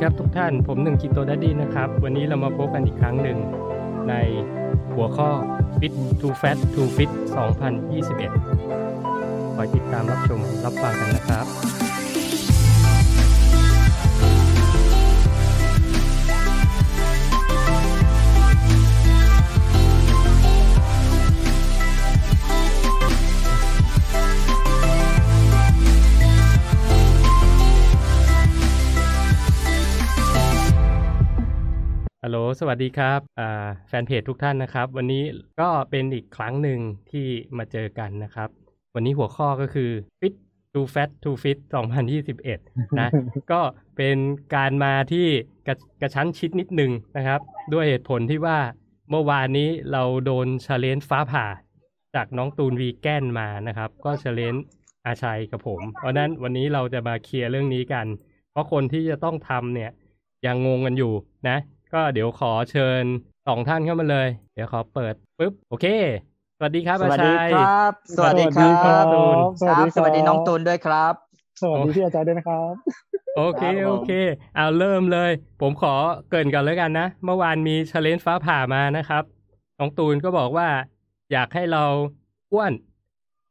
ครับทุกท่านผมหนึ่ง Keto Daddy นะครับ วันนี้เรามาพบกันอีกครั้งหนึ่งในหัวข้อ Fit to Fat to Fit 2021คอยติดตามรับชมรับฟังกันนะครับ สวัสดีครับแฟนเพจทุกท่านนะครับ วันนี้ก็เป็นอีกครั้งหนึ่งที่มาเจอกันนะครับ วันนี้หัวข้อก็คือ Fit to Fat to Fit 2021 นะ ก็เป็นการมาที่กระกระชั้นชิดนิดนึงนะครับ ด้วยเหตุผลที่ว่าเมื่อวานนี้เราโดน challenge ฟ้าผ่า จากน้องตูนวีแกนมานะครับ ก็ challenge อาชัยกับผม เพราะนั้นวันนี้เราจะมาเคลียร์เรื่องนี้กัน เพราะคนที่จะต้องทำเนี่ยยังงงกันอยู่นะ ก็เดี๋ยวขอเชิญสองท่านเข้ามาเลย เดี๋ยวขอเปิดปุ๊บโอเค สวัสดีครับสอาวัสดีชัยครับ สวัสดีคสวัสดีครัรับบตูนครับสวัสดีน้องตูนด้วยครับ สวัสดีพี่อาจารย์ด้วยนะครับ โอเคครับผมโอเค เอาเริ่มเลย ผมขอเกรินก่อนแล้วกันนะ เมื่อวานมีชาเลนจ์ฟ้าผ่ามานะครับ น้องตูนก็บอกว่า อยากให้เราอ้วน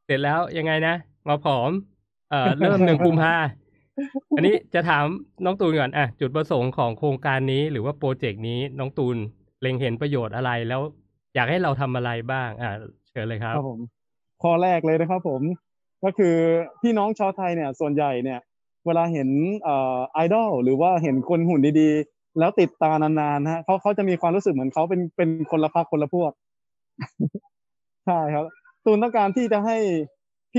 เสร็จแล้วยังไงนะมาผอม เอ่อเริ่มหนึ่งกุมภา อันนี้จะถามน้องตูนก่อนอะจุดประสงค์ของโครงการนี้หรือว่าโปรเจกต์นี้น้องตูนเล็งเห็นประโยชน์อะไรแล้ว อยากให้เราทำอะไรบ้าง อะเชิญเลยครับครับผมข้อแรกเลยนะครับผม ก็คือพี่น้องชาวไทยเนี่ย ส่วนใหญ่เนี่ย เวลาเห็นอ่อไอดอลหรือว่าเห็นคนหุ่นดีๆ แล้วติดตานานๆฮะเขาเขาจะมีความรู้สึกเหมือนเขาเป็นเป็นคนละพักคนละพวกใช่ครับตูนต้องการที่จะให้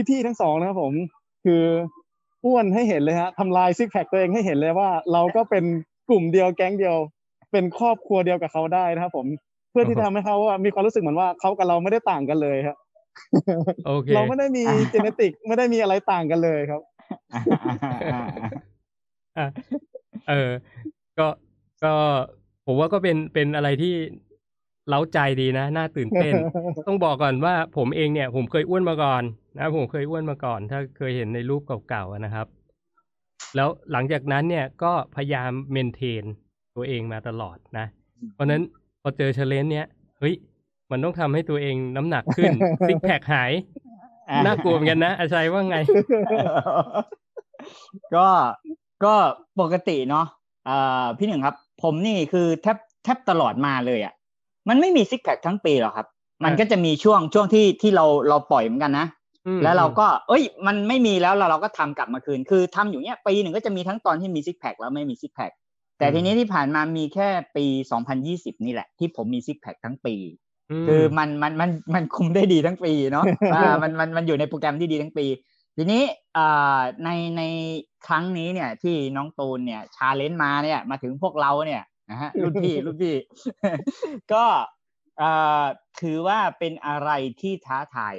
พี่ๆทั้งสองนะครับผม คือ อ้วนให้เห็นเลยฮะทำลายซิกแพคตัวเองให้เห็นเลยว่า เราก็เป็นกลุ่มเดียวแก๊งเดียว เป็นครอบครัวเดียวกับเขาได้นะครับ ผมเพื่อที่จะทำให้เขาว่ามีความรู้สึกเหมือนว่าเขากับเราไม่ได้ต่างกันเลยครับโอเคเราไม่ได้มีเจเนติกไม่ได้มีอะไรต่างกันเลยครับอะเออ ก็ก็ผมว่าก็เป็นเป็นอะไรที่เล้าใจดีนะ น่าตื่นเต้น ต้องบอกก่อนว่าผมเองเนี่ย ผมเคยอ้วนมาก่อน นะผมเคยอ้วนมาก่อน ถ้าเคยเห็นในรูปเก่าๆอะนะครับ แล้วหลังจากนั้นเนี่ยก็พยายามเมนเทนตัวเองมาตลอดนะ เพราะฉะนั้นพอเจอเชลเลนเนี้ยเฮ้ยมันต้องทำให้ตัวเองน้ำหนักขึ้นซิกแพคหายน่ากลัวเหมือนกันนะอาชัยว่าไง ก็ก็ปกติเนาะเอ่อพี่หนึ่งครับ ผมนี่คือแทบแทบตลอดมาเลยอะ มันไม่มีซิกแพคทั้งปีหรอกครับ มันก็จะมีช่วงช่วงที่ที่เราเราปล่อยเหมือนกันนะอืม แล้วเราก็ เอ้ย มันไม่มีแล้วเราเราก็ทำกลับมาคืน คือทำอยู่เนี้ยปีหนึ่งก็จะมีทั้งตอนที่มีซิกแพคแล้วไม่มีซิกแพคแต่ทีนี้ที่ผ่านมามีแค่ปี 2020 นี่แหละ ที่ผมมีซิกแพคทั้งปี อืมคือมันมันมันมันคุมได้ดีทั้งปีเนาะอ่ามันมันมันอยู่ในโปรแกรมที่ดีทั้งปี ทีนี้อ่าในในครั้งนี้เนี่ยที่น้องตูนเนี่ย challenge มาเนี่ยมาถึงพวกเราเนี่ยนะฮะรุ่นพี่รุ่นพี่ ก็อ่าถือว่าเป็นอะไรที่ท้าทาย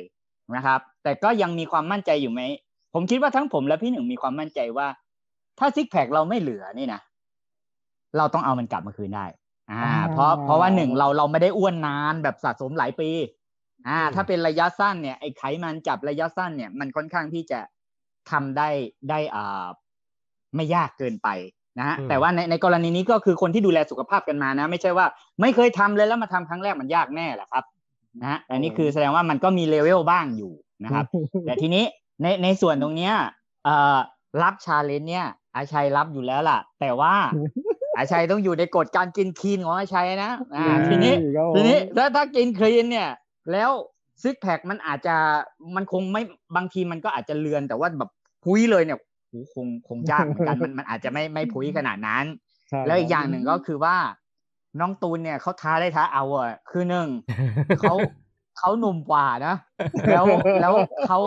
นะครับ แต่ก็ยังมีความมั่นใจอยู่ไหม ผมคิดว่าทั้งผมและพี่หนึ่งมีความมั่นใจว่า ถ้าซิกแพคเราไม่เหลือนี่นะเราต้องเอามันกลับมาคืนได้ อ่าอ่าเพราะเพราะว่าหนึ่งเราเราไม่ได้อ้วนนานแบบสะสมหลายปี อ่าอืมถ้าเป็นระยะสั้นเนี่ยไอ้ไขมันจับระยะสั้นเนี่ยมันค่อนข้างที่จะทำได้ได้อ่าไม่ยากเกินไปนะฮะอืมแต่ว่าในในกรณีนี้ก็คือคนที่ดูแลสุขภาพกันมานะ ไม่ใช่ว่า ไม่เคยทำเลยแล้วมาทำครั้งแรกมันยากแน่แหละครับ นะฮะอันนี้คือแสดงว่ามันก็มีเลเวลบ้างอยู่นะครับ แต่ทีนี้ในในส่วนตรงเนี้ยเอ่อรับ challenge เนี่ย อาชัยรับอยู่แล้วล่ะ แต่ว่าอาชัยต้องอยู่ในกฎการกิน clean ของอาชัยนะอ่าทีนี้ครับผมทีนี้ถ้าถ้ากิน clean เนี่ย แล้วซิกแพคมันอาจจะมันคงไม่บางทีมันก็อาจจะเลือนแต่ว่าแบบพุ้ยเลยเนี่ยโหคงคงยากเหมือนกันมันมันอาจจะไม่ไม่พุ้ยขนาดนั้นใช่แล้วอีกอย่างหนึ่งก็คือว่า น้องตูนเนี่ยเขาท้าได้ท้าเอาอะคือหนึ่งเขาเขาหนุ่มกว่านะ แล้วแล้วเขา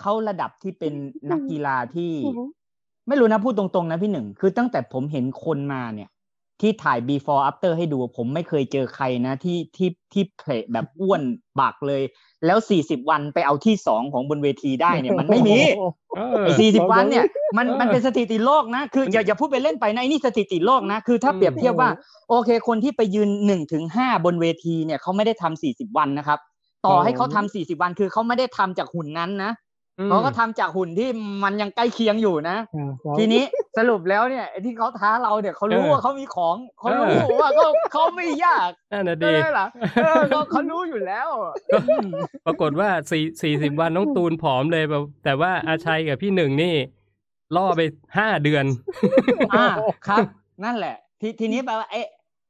เขาระดับที่เป็นนักกีฬาที่ ไม่รู้นะพูดตรงๆนะพี่หนึ่ง คือตั้งแต่ผมเห็นคนมาเนี่ย ที่ถ่าย before after ให้ดู ผมไม่เคยเจอใครนะ ที่ที่ที่เพลแบบอ้วนบักเลย แล้วสี่สิบวันไปเอาที่สองของบนเวทีได้เนี่ยมันไม่มีเออไอ้สี่สิบเราวันเนี่ยมันเออมันเป็นสถิติโลกนะ คืออย่าอย่าพูดไปเล่นไปนะไอ้นี่สถิติโลกนะ คือถ้าอืมเปรียบเทียบว่า โอเค คนที่ไปยืนหนึ่งถึงห้าบนเวทีเนี่ยเขาไม่ได้ทำสี่สิบวันนะครับ ต่อให้เขาทำสี่สิบวันคือเขาไม่ได้ทำจากหุ่นนั้นนะอืม เขาก็ทำจากหุ่นที่มันยังใกล้เคียงอยู่นะอ่าครับทีนี้สรุปแล้วเนี่ยไอ้ที่เขาท้าเราเนี่ยเขารู้เออว่าเขามีของเขารู้เออว่าเขาเขาไม่ยากนั่นน่ะใช่ดีไหมล่ะเออเขาเขารู้อยู่แล้ว ปรากฏว่าสี่สี่สิบวันน้องตูนผอมเลยแบบแต่ว่าอาชัยกับพี่หนึ่งนี่ล่อไปห้าเดือนอ่าครับ นั่นแหละ ทีทีนี้แปลว่าไอ้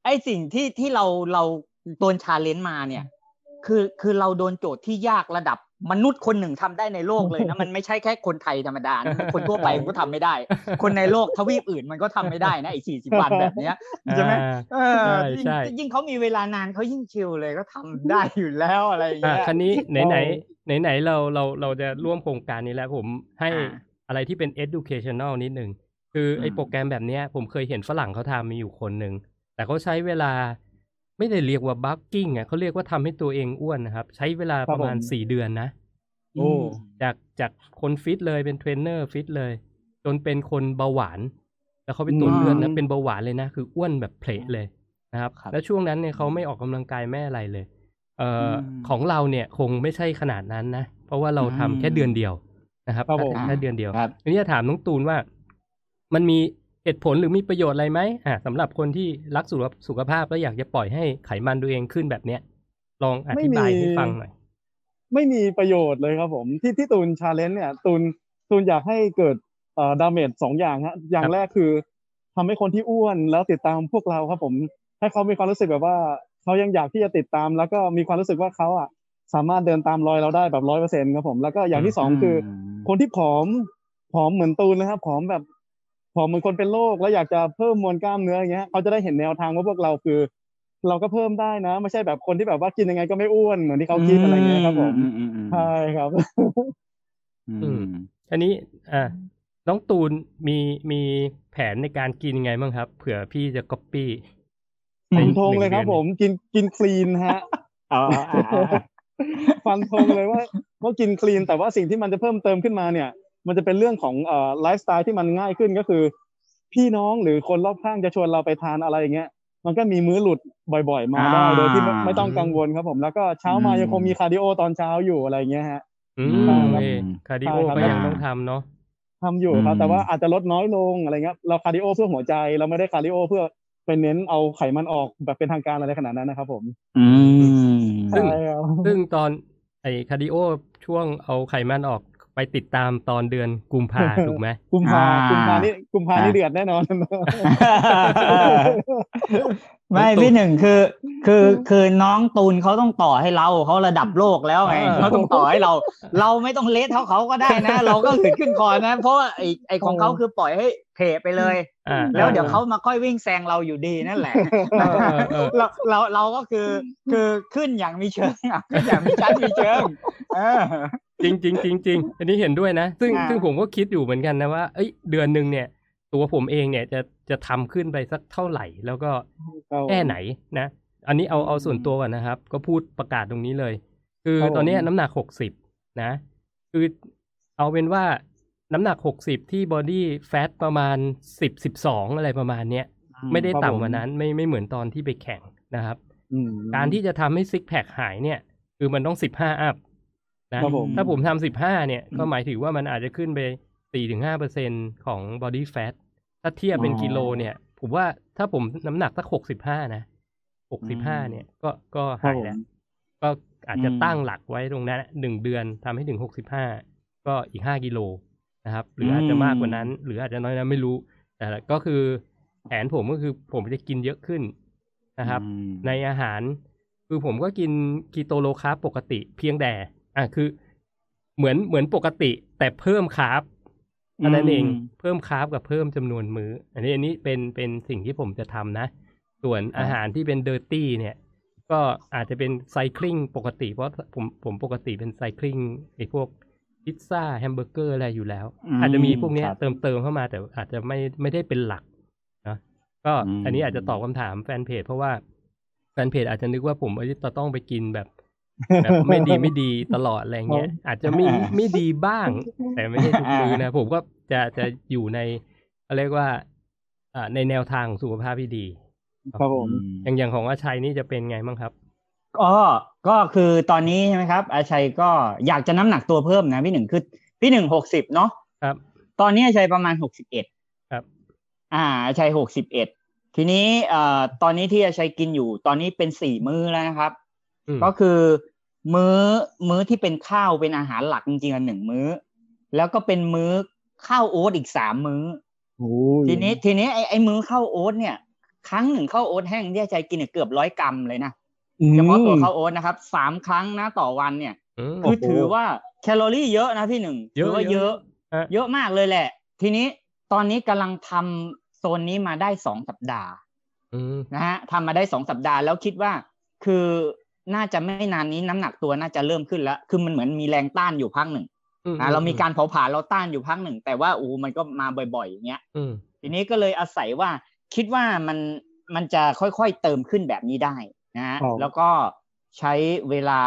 ไอ้สิ่งที่ที่เราเราโดนชาเลนจ์มาเนี่ย คือคือเราโดนโจทย์ที่ยากระดับ มนุษย์คนหนึ่งทำได้ในโลกเลยนะมันไม่ใช่แค่คนไทยธรรมดานะคนทั่วไปมันก็ทำไม่ได้ คนในโลกทวีปอื่นมันก็ทำไม่ได้นะไอ้สี่สิบวันแบบเนี้ยใช่ไหมอ่าเออใช่ยิ่งใช่ยิ่งเขามีเวลานานเขายิ่งชิลเลยก็ทำได้อยู่แล้วอะไรอย่างอะเงี้ยทีนี้ไหนไหนไหนไหนๆเราเราเราจะร่วมโครงการนี้แล้วผมให้อ่าอะไรที่เป็น educational นิดหนึ่งคือไอ้อืมโปรแกรมแบบเนี้ยผมเคยเห็นฝรั่งเขาทำมีอยู่คนหนึ่งแต่เขาใช้เวลา ไม่ได้เรียกว่าบั g กิ้งอะเขาเรียกว่าทำให้ตัวเองอ้วนนะครับ ใช้เวลาประมาณครับผมสี่เดือนนะโอ้จากจากคนฟิตเลยเป็นเทรนเนอร์ฟิตเลย จนเป็นคนเบาหวาน แล้วเขาไปตรวจเลือดนะเป็นเบาหวานเลยนะ คืออ้วนแบบเพลเลยนะครับครับ แล้วช่วงนั้นเนี่ยเขาไม่ออกกำลังกายแม่อะไรเลย เอ่ออมของเราเนี่ยคงไม่ใช่ขนาดนั้นนะ เพราะว่าเราทำอืมแค่เดือนเดียวนะครับครับผมแค่เดือนเดียวครับทีนี้จะถามน้องตูนว่า มันมี เหตุผลหรือมีประโยชน์อะไรไหมอ่าสำหรับคนที่รักสุขสุขภาพแล้วอยากจะปล่อยให้ไขมันตัวเองขึ้นแบบเนี้ย ลองอธิบายให้ฟังหน่อย ไม่มีประโยชน์เลยครับผม ที่ที่ตูน challenge เนี่ย ตูนตูนอยากให้เกิดเอ่อ damage สองอย่างฮะ อย่างครับแรกคือทำให้คนที่อ้วนแล้วติดตามพวกเราครับผม ให้เขามีความรู้สึกแบบว่าเขายังอยากที่จะติดตาม แล้วก็มีความรู้สึกว่าเขาอะสามารถเดินตามรอยเราได้แบบร้อยเปอร์เซ็นต์ครับผม แล้วก็อย่างที่สองคือ คนที่ผอมผอมเหมือนตูนนะครับผอมแบบผ อมเหมือนคนเป็นโรคแล้วอยากจะเพิ่มมวลกล้ามเนื้ออย่างเงี้ยเขาจะได้เห็นแนวทางว่าพวกเราคือ เราก็เพิ่มได้นะ ไม่ใช่แบบคนที่แบบว่ากินยังไงก็ไม่อ้วนเหมือนที่เขาคิดอะไรเงี้ยครับผมอือือืมใช่ครับอืมอันนี้อ่าน้องตูนมีมีแผนในการกินยังไงบ้างครับ เผื่อพี่จะก๊อปปี้ฟันธงเลยครับ ผมกินกิน clean ฮะอ๋ออ่าอ่าอ่าฟันธงเลยว่าว่ากิน clean แต่ว่าสิ่งที่มันจะเพิ่มเติมขึ้นมาเนี่ย มันจะเป็นเรื่องของเอ่อไลฟ์สไตล์ที่มันง่ายขึ้นก็คือ พี่น้องหรือคนรอบข้างจะชวนเราไปทานอะไรอย่างเงี้ยมันก็มีมื้อหลุดบ่อย ๆ มาได้อ่าโดยที่ไม่ไม่ต้องกังวลครับผมแล้วก็เช้ามายังคงมี cardio ตอนเช้าอยู่อะไรอย่างเงี้ยฮะอือืมมเอคาร์ดิโอใช่ครับก็ยังต้องทำเนาะทำอยู่ครับอืมแต่ว่าอาจจะลดน้อยลงอะไรเงี้ยเรา cardio เพื่อหัวใจเราไม่ได้ cardio เพื่อไปเน้นเอาไขมันออกแบบเป็นทางการอะไรขนาดนั้นนะครับ ผม อืมซึ่งใช่ครับซึ่งตอนไอ้ cardio ช่วงเอาไขมันออก ไปติดตามตอนเดือนกุมภาถูกไหมกุมภาอ่ากุมภานี่กุมภานี่อ่าเดือดแน่นอน ไม่ตูนพี่หนึ่งคือ คือคือน้องตูนเขาต้องต่อให้เราเขาระดับโลกแล้วไงเออเขาต้องต่อให้เรา เราไม่ต้องเละเท่าเขาก็ได้นะ เราก็ขึ้นขึ้นคอนะ เพราะว่าไอไอของเขาคือปล่อยให้เพไปเลยอ่าแล้วเดี๋ยวเขามาค่อยวิ่งแซงเราอยู่ดีนั่นแหละเออเออเออเราเราเราก็คือคือขึ้นอย่างมีเชิงอะขึ้นอย่างมีชั้นมีเชิงเออ จริงจริงจริงจริงอันนี้เห็นด้วยนะ ซึ่งอ่าซึ่งผมก็คิดอยู่เหมือนกันนะว่า เอ้ย เดือนหนึ่งเนี่ย ตัวผมเองเนี่ยจะจะทำขึ้นไปสักเท่าไหร่ แล้วก็แค่ไหนนะ อันนี้เอาเอาส่วนตัวก่อนนะครับ ก็พูดประกาศตรงนี้เลย คือครับผมตอนเนี้ยน้ำหนักหกสิบนะ คือเอาเป็นว่าน้ำหนักหกสิบที่บอดี้แฟทประมาณสิบสิบสองอะไรประมาณเนี้ยไม่ได้ครับต่ำผมกว่านั้นไม่ไม่เหมือนตอนที่ไปแข่งนะครับอืมการที่จะทำให้ซิกแพคหายเนี่ย คือมันต้องสิบห้าอัพ นะครับผมถ้าผมทำสิบห้าเนี่ย ก็หมายถึงว่ามันอาจจะขึ้นไปสี่ถึงห้าเปอร์เซ็นของ body fat ถ้าเทียบเป็นอ๋อกิโลเนี่ย ผมว่าถ้าผมน้ำหนักสักหกสิบห้านะหกสิบห้าเนี่ย ก็ก็ครับหายผมแล้ว ก็อาจจะอืมตั้งหลักไว้ตรงนั้นหนึ่งเดือนทำให้ถึงหกสิบห้าก็อีกห้ากิโลนะครับ หรืออาจจะมากกว่านั้น หรืออาจจะน้อยนั้นไม่รู้ แต่ก็คือแผนผมก็คือผมจะกินเยอะขึ้นนะครับอืมในอาหาร คือผมก็กิน keto low carb ปกติเพียงแต่ อะคือเหมือนเหมือนปกติ แต่เพิ่ม carb อันนั้นเองอืมเพิ่ม carb กับเพิ่มจำนวนมื้อ อันนี้อันนี้เป็นเป็นสิ่งที่ผมจะทำนะ ส่วนอาหารที่เป็น dirty เนี่ย ก็อาจจะเป็น cycling ปกติ เพราะผมผมปกติเป็น cyclingไอ้พวกพิซซ่าแฮมเบอร์เกอร์อะไรอยู่แล้วอืมอาจจะมีพวกเนี้ยครับเติมเติมเข้ามาแต่อาจจะไม่ไม่ได้เป็นหลักนะก็อืมอันนี้อาจจะตอบคำถามแฟนเพจเพราะว่าแฟนเพจอาจจะนึกว่าผมเอ้ยจะต้องไปกินแบบ แบบไม่ดีไม่ดีตลอดอะไรเงี้ยอาจจะมีไม่ดีบ้าง แต่ไม่ใช่ทุกมื้อนะผมก็จะจะอยู่ในเขาเรียกว่าอ่าในแนวทางของสุขภาพที่ดี ครับผมอย่างอย่างของอาชัยนี่จะเป็นไงบ้างครับก็ก็คือตอนนี้ใช่ไหมครับ อาชัยก็อยากจะน้ำหนักตัวเพิ่มนะพี่หนึ่งคือพี่หนึ่งหกสิบเนาะครับ ตอนนี้อาชัยประมาณหกสิบเอ็ดครับ อ่าอาชัยหกสิบเอ็ดทีนี้เอ่อตอนนี้ที่อาชัยกินอยู่ ตอนนี้เป็นสี่มื้อแล้วนะครับอืม ก็คือมื้อมื้อที่เป็นข้าวเป็นอาหารหลักจริงๆอันหนึ่งมื้อ แล้วก็เป็นมื้อข้าวโอ๊ตอีกสามมื้อโอ้ยทีนี้ทีนี้ไอ้ไอ้มื้อข้าวโอ๊ตเนี่ย ครั้งหนึ่งข้าวโอ๊ตแห้งที่อาชัยกินเนี่ยเกือบร้อยกรัมเลยนะมเฉพาะตัวข้าวโอ๊ตนะครับสามครั้งนะต่อวันเนี่ยอืมคือโอ้โหถือว่าแคลอรี่เยอะนะพี่หนึ่งเยอะถือว่าเยอะฮะเยอะมากเลยแหละ ทีนี้ตอนนี้กำลังทำโซนนี้มาได้สองสัปดาห์อืมนะฮะทำมาได้สองสัปดาห์แล้วคิดว่าคือ น่าจะไม่นานนี้น้ำหนักตัวน่าจะเริ่มขึ้นแล้ว คือมันเหมือนมีแรงต้านอยู่พักหนึ่งอือ่าเรามีการเผาผลาญเราต้านอยู่พักหนึ่ง แต่ว่าอู้มันก็มาบ่อยๆอย่างเงี้ยอืมทีนี้ก็เลยอาศัยว่าคิดว่ามันมันจะค่อยๆเติมขึ้นแบบนี้ได้นะฮะครับแล้วก็ใช้เวลา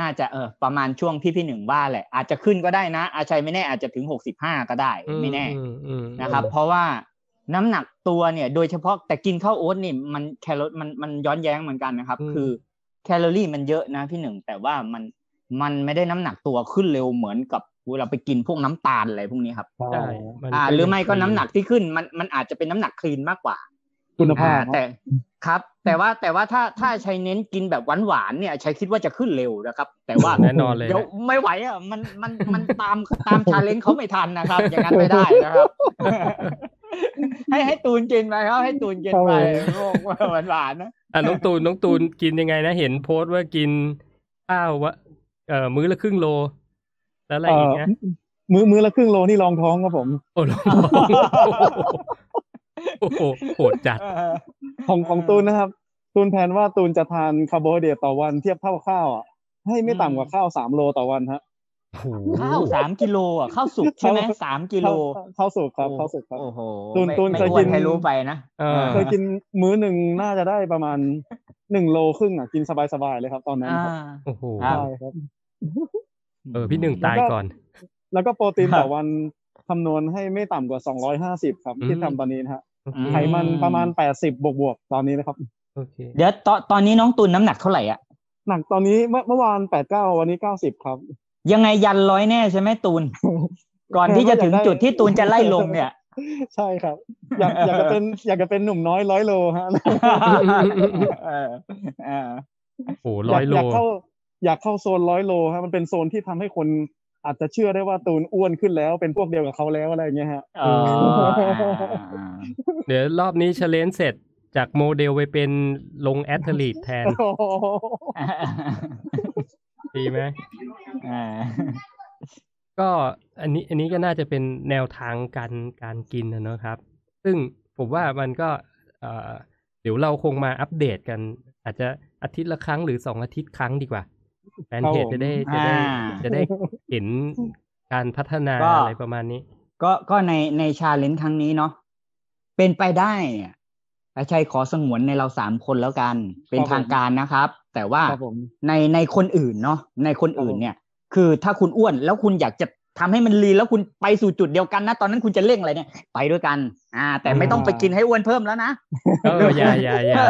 น่าจะเออประมาณช่วงที่พี่หนึ่งว่าแหละ อาจจะขึ้นก็ได้นะ อาชัยไม่แน่อาจจะถึงหกสิบห้าก็ได้อืไม่แน่อืมอืมนะครับ เพราะว่าน้ำหนักตัวเนี่ย โดยเฉพาะแต่กินข้าวโอ๊ตนี่มันแคลอมันมันย้อนแย้งเหมือนกันนะครับ คือ แคลอรี่มันเยอะนะพี่หนึ่งแต่ว่ามันมันไม่ได้น้ำหนักตัวขึ้นเร็วเหมือนกับเวลาไปกินพวกน้ำตาลอะไรพวกนี้ครับใช่มันอ่า หรือไม่ก็น้ำหนักที่ขึ้นมันมันอาจจะเป็นน้ำหนักคลีนมากกว่า คุณภาพอ่แต่ครับ แต่ว่าแต่ว่าถ้าถ้าใช้เน้นกินแบบหวานๆเนี่ยใช้คิดว่าจะขึ้นเร็วนะครับ แต่ว่าแน่นอนเลยเดี๋ยวนะไม่ไหวอะมันมันมันตามตามชาเลนจ์เขาไม่ทันนะครับ อย่างนั้นไม่ได้นะครับ ให้ให้ตูนกินไปครับให้ตูนกินไปพวกหวานๆนะอะน้องตูนน้องตูนกินยังไงนะเห็นโพสต์ว่ากินข้าววะเอ่อมื้อละครึ่งโล แล้วอะไรอีกนะมื้อมื้อละครึ่งโลนี่รองท้องครับผมโอ้โหโอ้โหโหดจัดของของตูนนะครับ ตูนแผนว่าตูนจะทานคาร์โบไฮเดรตต่อวันเทียบเท่าข้าวอะให้ไม่ต่ำกว่าข้าวสามโลต่อวันฮะโอ้โห ข้าวสามกิโลอะข้าวสุกใช่ไหมสามกิโลข้าวข้าวสุกครับข้าวสุกครับโอ้โหตูนไม่ตูนไม่เคยกินอ้วนให้รู้ไปนะเออเคยกินมื้อหนึ่งน่าจะได้ประมาณหนึ่งโลครึ่งอะกินสบายๆเลยครับ ตอนนั้นอ่าครับโอ้โหครับใช่ครับเออพี่หนึ่งตายก่อน แล้วก็โปรตีนครับต่อวันคำนวณให้ไม่ต่ำกว่า250ครับ ที่อืมทำตอนนี้นะฮะโอเคไขมันประมาณ80บวกบวกๆตอนนี้นะครับโอเคเดี๋ยวตอนตอนนี้น้องตุนน้ำหนักเท่าไหร่อะหนักตอนนี้เมื่อเมื่อวาน89วันนี้90ครับ ยังไงยันร้อยแน่ใช่ไหมตูน ก่อนที่จะถึงจุดที่ตูนจะไล่ลงเนี่ย ใช่ครับ อยากอยากจะเป็นอยากจะเป็นหนุ่มน้อยร้อยโลฮะเออเออโอ้โหร้อยโลากเข้าอยากเข้าโซนร้อยโลฮะมันเป็นโซนที่ทำให้คนอาจจะเชื่อได้ว่าตูนอ้วนขึ้นแล้วเป็นพวกเดียวกับเขาแล้วอะไรอย่างเงี้ยฮะอ๋ออ่าเดี๋ยวรอบนี้เชลเลนเสร็จจากโมเดลไปเป็นลงแอตเลตแทนอ่าดีไหม อ่าก็อันนี้อันนี้ก็น่าจะเป็นแนวทางการการกินนะเนอะครับ ซึ่งผมว่ามันก็เอ่อเดี๋ยวเราคงมาอัปเดตกัน อาจจะอาทิตย์ละครั้งหรือสองอาทิตย์ครั้งดีกว่าแฟนเพจครับผมจะได้จะได้อ่าจะได้เห็นการพัฒนาก็อะไรประมาณนี้ ก็ก็ในในชาเลนจ์ครั้งนี้เนาะเป็นไปได้เนี่ยอาชัยขอสงวนในเราสามคนแล้วกัน เป็นครับผมทางการนะครับ แต่ว่าครับผมในในคนอื่นเนาะในคนอื่นครับผมเนี่ย คือถ้าคุณอ้วนแล้วคุณอยากจะทำให้มันลีนแล้วคุณไปสู่จุดเดียวกันนะ ตอนนั้นคุณจะเร่งอะไรเนี่ย ไปด้วยกัน อ่า แต่ไม่ต้องไปกินให้อ้วนเพิ่มแล้วนะเอออย่าอย่าอย่า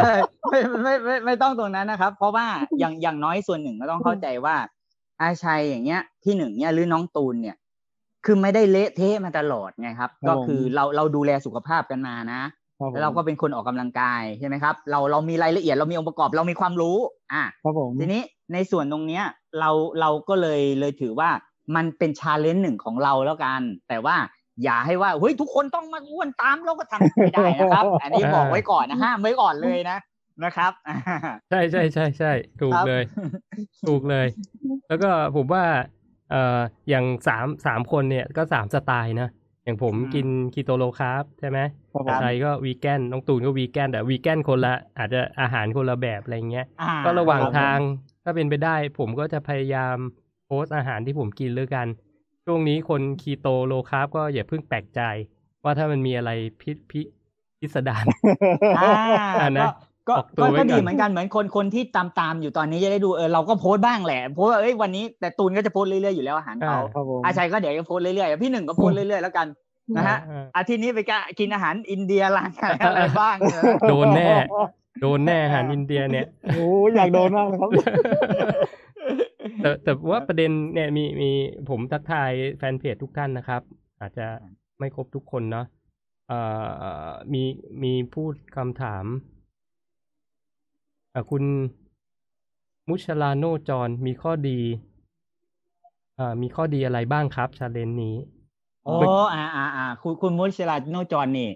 ไม่ไม่ไม่ไม่ต้องตรงนั้นนะครับ เพราะว่าอย่างอย่างน้อยส่วนหนึ่งก็ต้องเข้าใจว่า อาชัยอย่างเงี้ยที่หนึ่งเนี่ยหรือน้องตูนเนี่ย คือไม่ได้เละเทะมาตลอดไงครับครับก็คือเราเราดูแลสุขภาพกันมานะครับผมแล้วเราก็เป็นคนออกกำลังกายใช่ไหมครับ เราเรามีรายละเอียดเรามีองค์ประกอบเรามีความรู้ อะครับผมทีนี้ในส่วนตรงเนี้ย เราเราก็เลยเลยถือว่ามันเป็น challenge หนึ่งของเราแล้วกัน แต่ว่าอย่าให้ว่าเฮ้ยทุกคนต้องมาอ้วนตามเราก็ทำไม่ได้นะครับ อันนี้บอกไว้ก่อนนะห้ามไว้ก่อนเลยนะนะครับใช่ใช่ใช่ใช่ถูกครับเลย ถูกเลย แล้วก็ผมว่าเอ่ออย่างสามสามคนเนี่ยก็สามสไตล์นะอย่างผมอืมกิน keto low carb ใช่ไหมครับผมชัยก็วีแกนน้องตูนก็วีแกนแต่วีแกนคนละอาจจะอาหารคนละแบบอะไรเงี้ยอ่าก็ระหว่างคบทาง ถ้าเป็นไปได้ผมก็จะพยายามโพสต์อาหารที่ผมกินเรื่องกัน ช่วงนี้คน keto low carb ก็อย่าเพิ่งแปลกใจ ว่าถ้ามันมีอะไรพิพิพิสดารอ่าอ่านะก็ออกตัวก็ไว้ก็ดีก่อนเหมือนกันเหมือนคนคนที่ตามตามอยู่ตอนนี้จะได้ดูเออเราก็โพสต์บ้างแหละเพราะว่าเอ้ยวันนี้แต่ตูนก็จะโพสต์เรื่อยๆอยู่แล้วอาหารเขาอ่าครับผมอาชัยก็เดี๋ยวจะโพสต์เรื่อยๆพี่หนึ่งก็โพสต์เรื่อยๆแล้วกันนะฮะอ่าอาทิตย์นี้ไปกะกินอาหารอินเดียร้านอะไรบ้างเนี่ยโดนแน่ โดนแน่อาหารอินเดียเนี่ยโอ้ยอยากโดนมากเลยครับแต่แต่ว่าประเด็นเนี่ยมีมีผมทักทายแฟนเพจทุกท่านนะครับ อาจจะไม่ครบทุกคนเนาะเอ่อมีมีพูดคำถามอะคุณมุชลาโนจรมีข้อดีอ่ามีข้อดีอะไรบ้างครับชาเลนนี้โอ้อ่าอ่าอ่าคุณคุณมุชลาโนจรนี่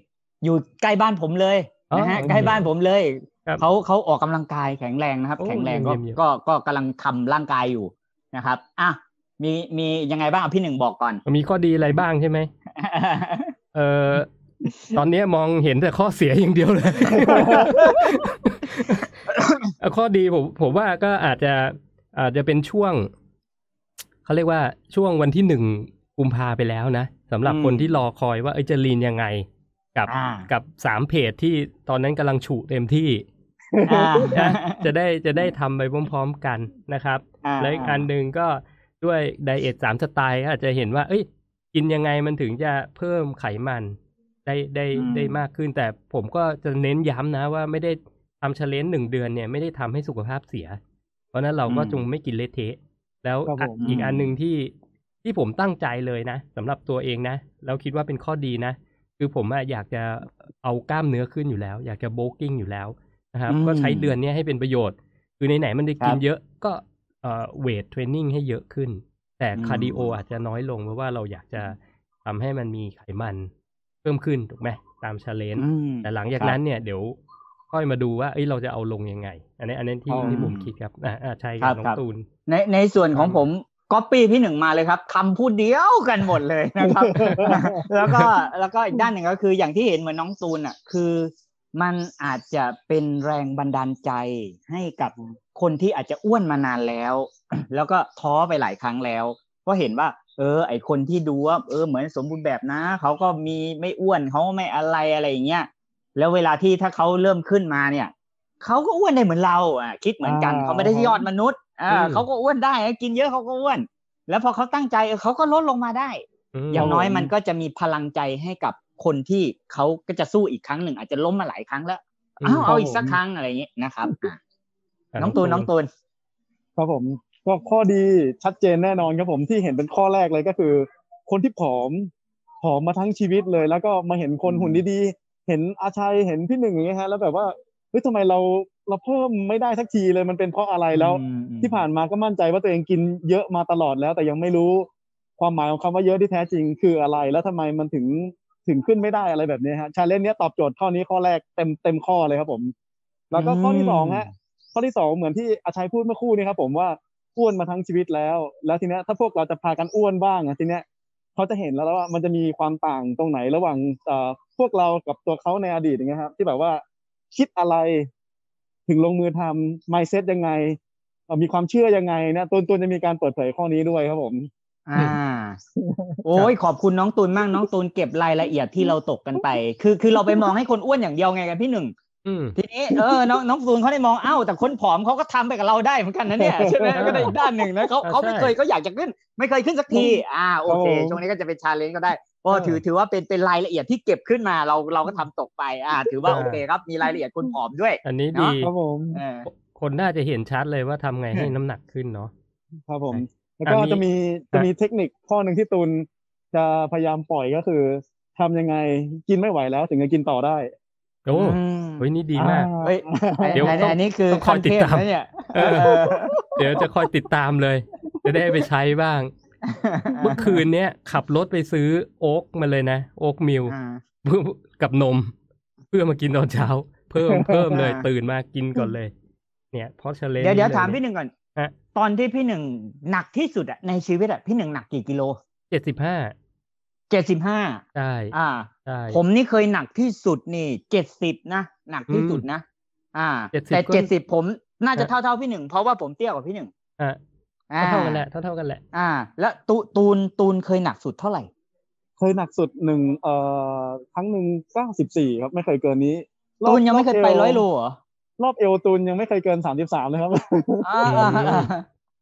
อยู่ใกล้บ้านผมเลย นะฮะอ๋อใกล้บ้านผมเลยครับเขาเขาออกกำลังกายแข็งแรงนะครับโอ้แข็งแรงก็เยี่ยมเยี่ยมก็ก็กำลังทำร่างกายอยู่นะครับอะมีมียังไงบ้างอะพี่หนึ่งบอกก่อน มีข้อดีอะไรบ้างใช่ไหมเออตอนเนี้ยมองเห็นแต่ข้อเสียอย่างเดียวเลยเอาข้อดีผมผมว่าก็อาจจะอาจจะเป็นช่วงเขาเรียกว่าช่วงวันที่หนึ่งกุมภาไปแล้วนะสำหรับอืมคนที่รอคอยว่าเอ้ยจะลีนยังไง กับอ่ากับสามเพจที่ตอนนั้นกำลังฉุเต็มที่อ่านะจะได้จะได้ทำไปพร้อมๆกันนะครับาและอีกอันหนึ่งก็ด้วยไดเอทสามสไตล์ก็อาจจะเห็นว่า เอ้ย กินยังไงมันถึงจะเพิ่มไขมัน ได้ได้อืมได้มากขึ้น แต่ผมก็จะเน้นย้ำนะว่าไม่ได้ทำเชลเลนหนึ่งเดือนเนี่ยไม่ได้ทำให้สุขภาพเสีย เพราะฉะนั้นเราก็อืมจงไม่กินเละเทะ แล้วครับผมอีกอันหนึ่งที่ที่ผมตั้งใจเลยนะสำหรับตัวเองนะ แล้วคิดว่าเป็นข้อดีนะ คือผมอะอยากจะเอากล้ามเนื้อขึ้นอยู่แล้ว อยากจะ bulking อยู่แล้วนะครับอืมก็ใช้เดือนเนี้ยให้เป็นประโยชน์ คือไหนๆมันจะกินครับเยอะก็เอ่อ weight training ให้เยอะขึ้น แต่อืมคาร์ดิโออาจจะน้อยลงเพราะว่าเราอยากจะทำให้มันมีไขมันเพิ่มขึ้นถูกไหมตามชาเลนอืมแต่หลังจากครับนั้นเนี่ยเดี๋ยวค่อยมาดูว่าเอ้ยเราจะเอาลงยังไง อันนี้อันนี้ที่อ๋อที่ผมคิดครับอ่าอ่าใช่คครัรับบน้อครังบตูนในในส่วนของผม ก๊อปปี้พี่หนึ่งมาเลยครับคำพูดเดียวกันหมดเลยนะครับ แล้วก็แล้วก็อีกด้านหนึ่งก็คืออย่างที่เห็นเหมือนน้องตูนอะคือมันอาจจะเป็นแรงบันดาลใจให้กับคนที่อาจจะอ้วนมานานแล้ว แล้วก็ท้อไปหลายครั้งแล้ว ก็เห็นว่า เออ ไอคนที่ดูว่าเออเหมือนสมบูรณ์แบบนะเขาก็มีไม่อ้วนเขาไม่อะไรอะไรอย่างเงี้ยแล้วเวลาที่ถ้าเขาเริ่มขึ้นมาเนี่ย เขาก็อ้วนได้เหมือนเราอะคิดเหมือนกันอ่าเขาไม่ได้ยอดมนุษย์อ่าอืมเขาก็อ้วนได้กินเยอะเขาก็อ้วน แล้วพอเขาตั้งใจเออเขาก็ลดลงมาได้มอย่างน้อยผมมันก็จะมีพลังใจให้กับคนที่เขาก็จะสู้อีกครั้งหนึ่งอาจจะล้มมาหลายครั้งแล้วอืมอ้าวเอาอีกผมสักครั้งอะไรอย่างนี้นะครับอะอะน้องตูนน้องตูนครับผมก็ข้อดีชัดเจนแน่นอนครับผมที่เห็นเป็นข้อแรกเลยก็คือ คนที่ผอมผอมมาทั้งชีวิตเลย แล้วก็มาเห็นคนหุ่นดีๆเห็นอาชัยเห็นพี่หนึ่งอย่างเงี้ยฮะแล้วแบบว่า เฮ้ยทำไมเราเราเพิ่มไม่ได้สักทีเลยมันเป็นเพราะอะไรแล้วอืมอืมที่ผ่านมาก็มั่นใจว่าตัวเองกินเยอะมาตลอดแล้ว แต่ยังไม่รู้ความหมายของคำว่าเยอะที่แท้จริงคืออะไร แล้วทำไมมันถึงถึงขึ้นไม่ได้อะไรแบบนี้ฮะชาเลนจ์เนี้ยตอบโจทย์ข้อนี้ข้อแรกเต็มเต็มข้อเลยครับผม แล้วก็ข้อที่สองฮะข้อที่สองเหมือนที่อาชัยพูดเมื่อครู่นี้ครับผมว่าอ้วนมาทั้งชีวิตแล้ว แล้วทีเนี้ยถ้าพวกเราจะพากันอ้วนบ้างอะทีเนี้ยเขาจะเห็นแล้วว่ามันจะมีความต่างตรงไหนระหว่างเอ่อพวกเรากับตัวเขาในอดีตอย่างเงี้ยครับที่แบบว่า คิดอะไร ถึงลงมือทำ mindset ยังไงเอ่อมีความเชื่อยังไงนะตัวตัวจะมีการเปิดเผยข้อนี้ด้วยครับผม อ่า โอ้ยขอบคุณน้องตูนมากน้องตูนเก็บรายละเอียดที่เราตกกันไป คือคือเราไปมองให้คนอ้วนอย่างเดียวไงกันพี่หนึ่งอืมทีนี้เออน้องน้องตูนเขาได้มองเอ้าแต่คนผอมเขาก็ทำไปกับเราได้เหมือนกันนะเนี่ยใช่ไหมก็ได้อีกด้านหนึ่งนะเขาอ่าเขาไม่ใช่เคยเขาอยากจะขึ้น ไม่เคยขึ้นสักที อ่าโอเคครับผมช่วงนี้ก็จะเป็นชาเลนจ์ก็ได้ ก็เออถือถือว่าเป็นเป็นรายละเอียดที่เก็บขึ้นมาเราเราก็ทำตกไป อ่า ถือว่าโอเคครับมีรายละเอียดคนผอมด้วย อันนี้เนดีอะครับผมเออคนน่าจะเห็นชัดเลยว่าทำไงให้น้ำหนักขึ้นเนาะครับผมใช่แล้วก็อันนี้จะมีจะมีเทคนิคข้อหนึ่งที่ตูนจะพยายามปล่อยก็คือทำยังไงกินไม่ไหวแล้ว ถึงจะกินต่อได้โอ้อืมเฮ้ยนี่ดีมากเฮ้ยเดี๋ยวอันต้องอันนี้คือต้องคอยติดตามขั้นเทพนะเนี่ยเออเดี๋ยวจะคอยติดตามเลย จะได้ไปใช้บ้าง เมื่อคืนเนี้ยขับรถไปซื้อโอ๊กมาเลยนะ โอ๊กมิลอ่ากับนม เพื่อมากินตอนเช้า เพิ่มเพิ่มเลยอ่าตื่นมากินก่อนเลย เนี่ยเพราะเชลเลนเดี๋ยวเดี๋ยวถามพี่หนึ่งก่อนฮะตอนที่พี่หนึ่งหนักที่สุดอะในชีวิตอะพี่หนึ่งหนักกี่กิโลเจ็ดสิบห้าเจ็ดสิบห้าใช่อ่าใช่ผมนี่เคยหนักที่สุดนี่เจ็ดสิบนะหนักที่สุดนะอ่า70แต่ก็เจ็ดสิบผมน่าจะฮะเท่าเท่าๆพี่หนึ่งเพราะว่าผมเตี้ยกว่าพี่หนึ่งอะอ่า เท่าๆกันแหละเท่าเท่าๆกันแหละ อ่า แล้วตูตูนตูนเคยหนักสุดเท่าไหร่ เคยหนักสุดหนึ่งเอ่อครั้งหนึ่งเก้าสิบสี่ครับ ไม่เคยเกินนี้รอบตูนยังไม่เคยไปวร้อยโลเหรอรอบเอวตูนยังไม่เคยเกินสามสิบสามเลยครับอ่าอ่าอ่า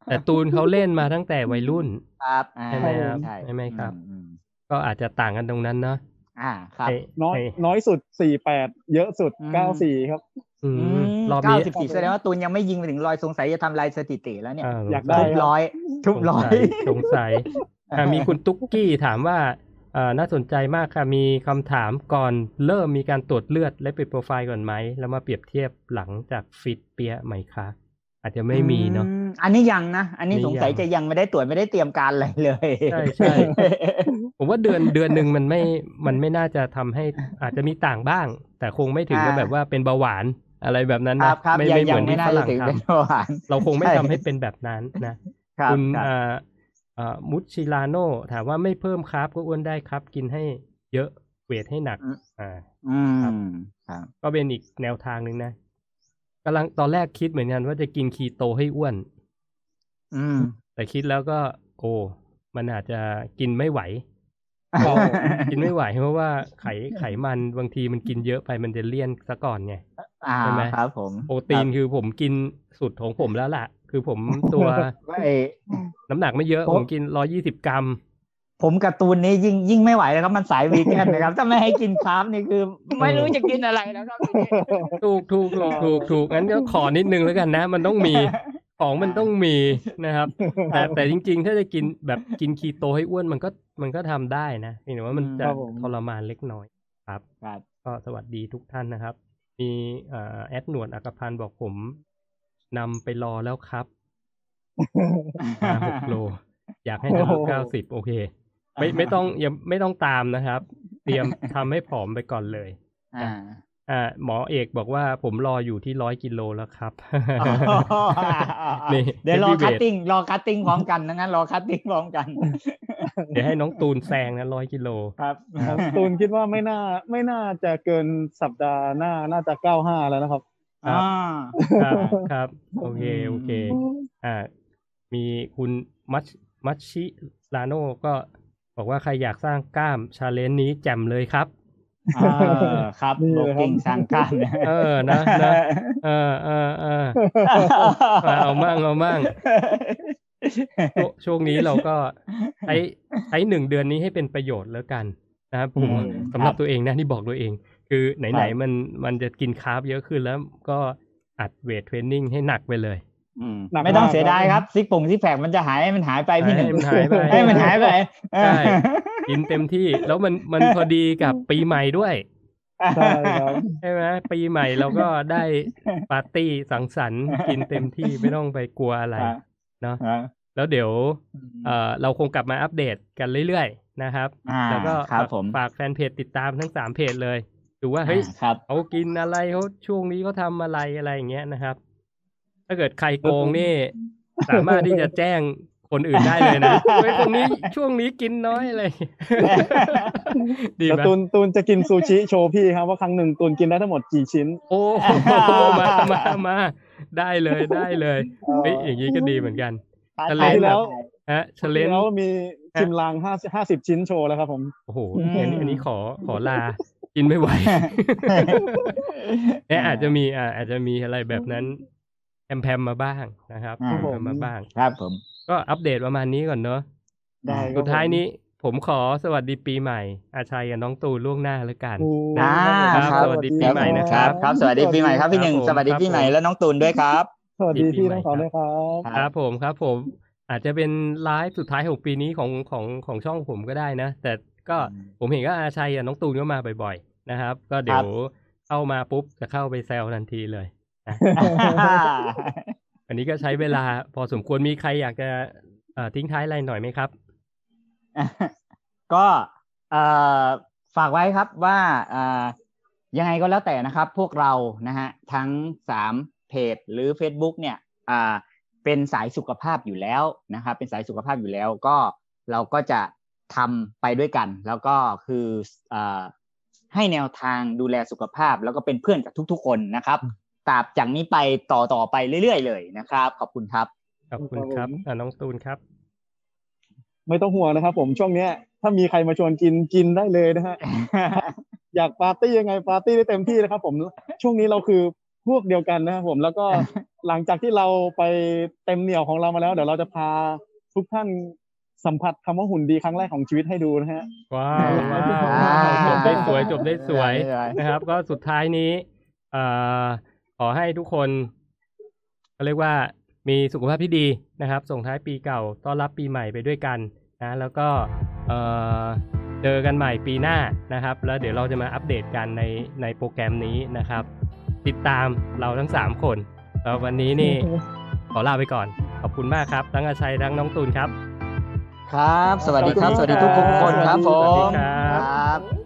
แต่ตูนเขาเล่นมาตั้งแต่วัยรุ่นครับอ่าใช่ไหมครับใช่ใช่ไหมครับอืมก็อาจจะต่างกันตรงนั้นเนาะอ่าครับให้น้อยให้น้อยสุดสี่แปดเยอะสุดอืมเก้าสี่ครับ อืมอืมรอบเก้านี้สิบสี่แสดงว่าตูนยังไม่ยิงไปถึงร้อยสงสัยจะทำลายสถิติแล้วเนี่ยอ่าอยากได้ทุบร้อยทุบร้อยสงสัยอ่ามีคุณตุ๊กกี้ถามว่าเอ่อน่าสนใจมากค่ะ มีคำถามก่อนเริ่มมีการตรวจเลือดและปิดโปรไฟล์ก่อนไหม แล้วมาเปรียบเทียบหลังจากฟิตเปียไหมคะ อาจจะไม่มีเนาะอืมอันนี้ยังนะ อันนี้นี่สงสัยยังจะยังไม่ได้ตรวจไม่ได้เตรียมการอะไรเลย ใช่ใช่ผมว่าเดือนเดือนหนึ่งมันไม่ มันไม่น่าจะทำให้อาจจะมีต่างบ้าง แต่คงไม่ถึงกับอ่าแบบว่าเป็นเบาหวาน อะไรแบบนั้นครันะบครับไม่ยังไม่เหยัมืองนไม่ที่น่าฝจะรั่งถึงทเป็นเบาหวานำเราคงไม่ใช่ทำให้เป็นแบบนั้นนะครับคุณครับอ่าอ่ามุชิลาโนถามว่าไม่เพิ่มครับก็อ้วนได้ครับ กินให้เยอะเวทให้หนักอืมอ่าอืมครับครับก็เป็นอีกแนวทางหนึ่งนะกำลังตอนแรกคิดเหมือนกันว่าจะกินคีโตให้อ้วน อืม แต่คิดแล้วก็ โอ้มันอาจจะกินไม่ไหวกินไม่ไหวเพราะว่าไขไขมันบางทีมันกินเยอะไปมันจะเลี่ยนซะก่อนไงอ่า ใช่ไหมครับ ผมโปรตีนคือผมกินสุดของผมแล้วล่ะ คือผมตัวว่าไอ้น้ำหนักไม่เยอะโอ้ผมกินร้อยี่สิบกรัม ผมการ์ตูนนี้ยิ่งยิ่งไม่ไหวแล้วครับมันสายวีแกนนะครับถ้าไม่ให้กินคาร์บนี่คือ ไม่รู้จะกินอะไรแล้วครับทีนี้ถูกถูกถูกถูกถูกงั้นก็ขอนิดนึงแล้วกันนะ มันต้องมีของมันต้องมีนะครับ แต่แต่จริง ๆ ถ้าจะกินแบบกินคีโตให้อ้วนมันก็มันก็ทำได้นะเพียงแต่ว่ามันจะครับผมทรมานเล็กน้อยครับครับ ก็สวัสดีทุกท่านนะครับ มีเอ่อแอดหนวดอักพันธ์บอกผมนำไปรอแล้วครับมาหกโล อยากให้ทะลุโอ้โหเก้าสิบโอเค ไม่ไม่ต้องอย่าไม่ต้องตามนะครับ เตรียมทำให้ผอมไปก่อนเลย อ่าอ่าหมอเอกบอกว่าผมรออยู่ที่ร้อยกิโลแล้วครับนี่เดี๋ยวรอ heavyweight cuttingรอ cutting พร้อมกันนะงั้นรอ cutting พร้อมกัน เดี๋ยวให้น้องตูนแซงนะร้อยกิโลครับครับตูนคิดว่าไม่น่าไม่น่าจะเกินสัปดาห์หน้าน่าจะเก้าห้าแล้วนะครับครับอ่าครับครับ โอเคโอเค อ่า มีคุณมัชมัชชิลาโนก็บอกว่าใครอยากสร้างกล้าม challenge นี้แจ่มเลยครับเออ ครับนี่เลยครับกิ้งสร้างกล้ามนะเออนะนะเออเออเออมาเอามั่งเอามั่งช่วงช่วงนี้เราก็ใช้ใช้หนึ่งเดือนนี้ให้เป็นประโยชน์แล้วกันนะครับผมอืมสำหรับครับตัวเองนะที่บอกตัวเอง คือไหนๆครับมันมันจะกิน carb เยอะขึ้นแล้วก็อัด weight training ให้หนักไปเลยอืมหนักไม่ต้องมากเสียดายครัรับ six ปง six pack มันจะหายมันหายไปพี่หนึ่งให้มันหายไปให้มันหายไปใช่ กินเต็มที่ แล้วมันมันพอดีกับปีใหม่ด้วยใช่ครับใช่ไหมปีใหม่เราก็ได้ปาร์ตี้สังสรรค์กินเต็มที่ไม่ต้องไปกลัวอะไรครับเนาะอ่าแล้วเดี๋ยวเอ่อเราคงกลับมาอัปเดตกันเรื่อยๆนะครับอ่าแล้วก็ครับฝากผมฝากแฟนเพจติดตามทั้งสามเพจเลยดูว่าเฮ้ยอ่าครับเขากินอะไรเขาช่วงนี้เขาทำอะไรอะไรอย่างเงี้ยนะครับ ถ้าเกิดใครโกงนี่ สามารถที่จะแจ้ง คนอื่นได้เลยนะเฮ้ยคนนี้ช่วงนี้กินน้อยอะไรดีแล้วไหมตูนตูนจะกินซูชิโชว์พี่ครับว่าครั้งหนึ่งตูนกินได้ทั้งหมดกี่ชิ้น โอ้โหมามามาได้เลยได้เลยเฮ้ยอย่างนี้ก็ดีเหมือนกันทะเลที่แล้วฮะเชลเลนแล้วมีชิมลางห้าห้าสิบชิ้นโชว์แล้วครับผมโอ้โหอืมอันนี้อันนี้ขอขอลากินไม่ไหวเนี่ยอาจจะมีอ่าอาจจะมีอะไรแบบนั้น แพมๆมาบ้างนะครับอ่าแพมๆมาบ้าง ครับผม ก็อัปเดตประมาณนี้ก่อนเนอะได้ครับสุดท้ายนี้ผมขอสวัสดีปีใหม่ อาชัยกับน้องตูนล่วงหน้าแล้วกันโอ้อ่าครับครับ สวัสดีปีใหม่นะครับ ครับสวัสดีปีใหม่ครับพี่หนึ่งครับผมสวัสดีปีใหม่ครับผมและน้องตูนด้วยครับ สวัสดีพี่ทั้งสองด้วยครับ ครับผมครับผมอาจจะเป็นไลฟ์สุดท้ายของปีนี้ของของของช่องผมก็ได้นะ แต่ก็อืมผมเห็นก็อาชัยกับน้องตูนก็มาบ่อย ๆ นะครับ ก็เดี๋ยวเข้ามาปุ๊บจะเข้าไปแซวทันทีเลยนะ อันนี้ก็ใช้เวลา พอสมควรมีใครอยากจะเอ่อทิ้งท้ายอะไรหน่อยไหมครับ ก็เอ่อฝากไว้ครับว่าเอ่อยังไงก็แล้วแต่นะครับ พวกเรานะฮะทั้งสามเพจหรือ Facebook เนี่ยอ่าเป็นสายสุขภาพอยู่แล้วนะครับเป็นสายสุขภาพอยู่แล้วก็เราก็จะทำไปด้วยกัน แล้วก็คือเอ่อให้แนวทางดูแลสุขภาพ แล้วก็เป็นเพื่อนกับทุก ๆ คนนะครับ ตราบจากนี้ไปต่อต่อไปเรื่อยๆเลยนะครับ ขอบคุณครับ ขอบคุณครับอะน้องตูนครับ ไม่ต้องห่วงนะครับ ผมช่วงเนี้ย ถ้ามีใครมาชวนกินกินได้เลยนะฮะอยากปาร์ตี้ยังไงปาร์ตี้ได้เต็มที่นะครับ ผมช่วงนี้เราคือพวกเดียวกันนะครับผมแล้วก็หลังจากที่เราไปเต็มเหนียวของเรามาแล้ว เดี๋ยวเราจะพาทุกท่านสัมผัสคำว่าหุ่นดีครั้งแรกของชีวิตให้ดูนะฮะว้าวว้าวอ่าจบได้สวยจบได้สวยได้นะครับ ก็สุดท้ายนี้เอ่อข ออให้ทุกคนเขาเรียกว่ามีสุขภาพที่ดีนะครับ ส่งท้ายปีเก่าต้อนรับปีใหม่ไปด้วยกันนะ แล้วก็เอ่อเจอกันใหม่ปีหน้านะครับ แล้วเดี๋ยวเราจะมาอัปเดตกันในในโปรแกรมนี้นะครับ ติดตามเราทั้ง 3 คนแล้ววันนี้นี่ขอลาไปก่อน ขอบคุณมากครับ ทั้งอาชัยทั้งน้องตูนครับ ครับ สวัสดีครับ สวัสดีทุกคนครับผสวัสดีมครับครับ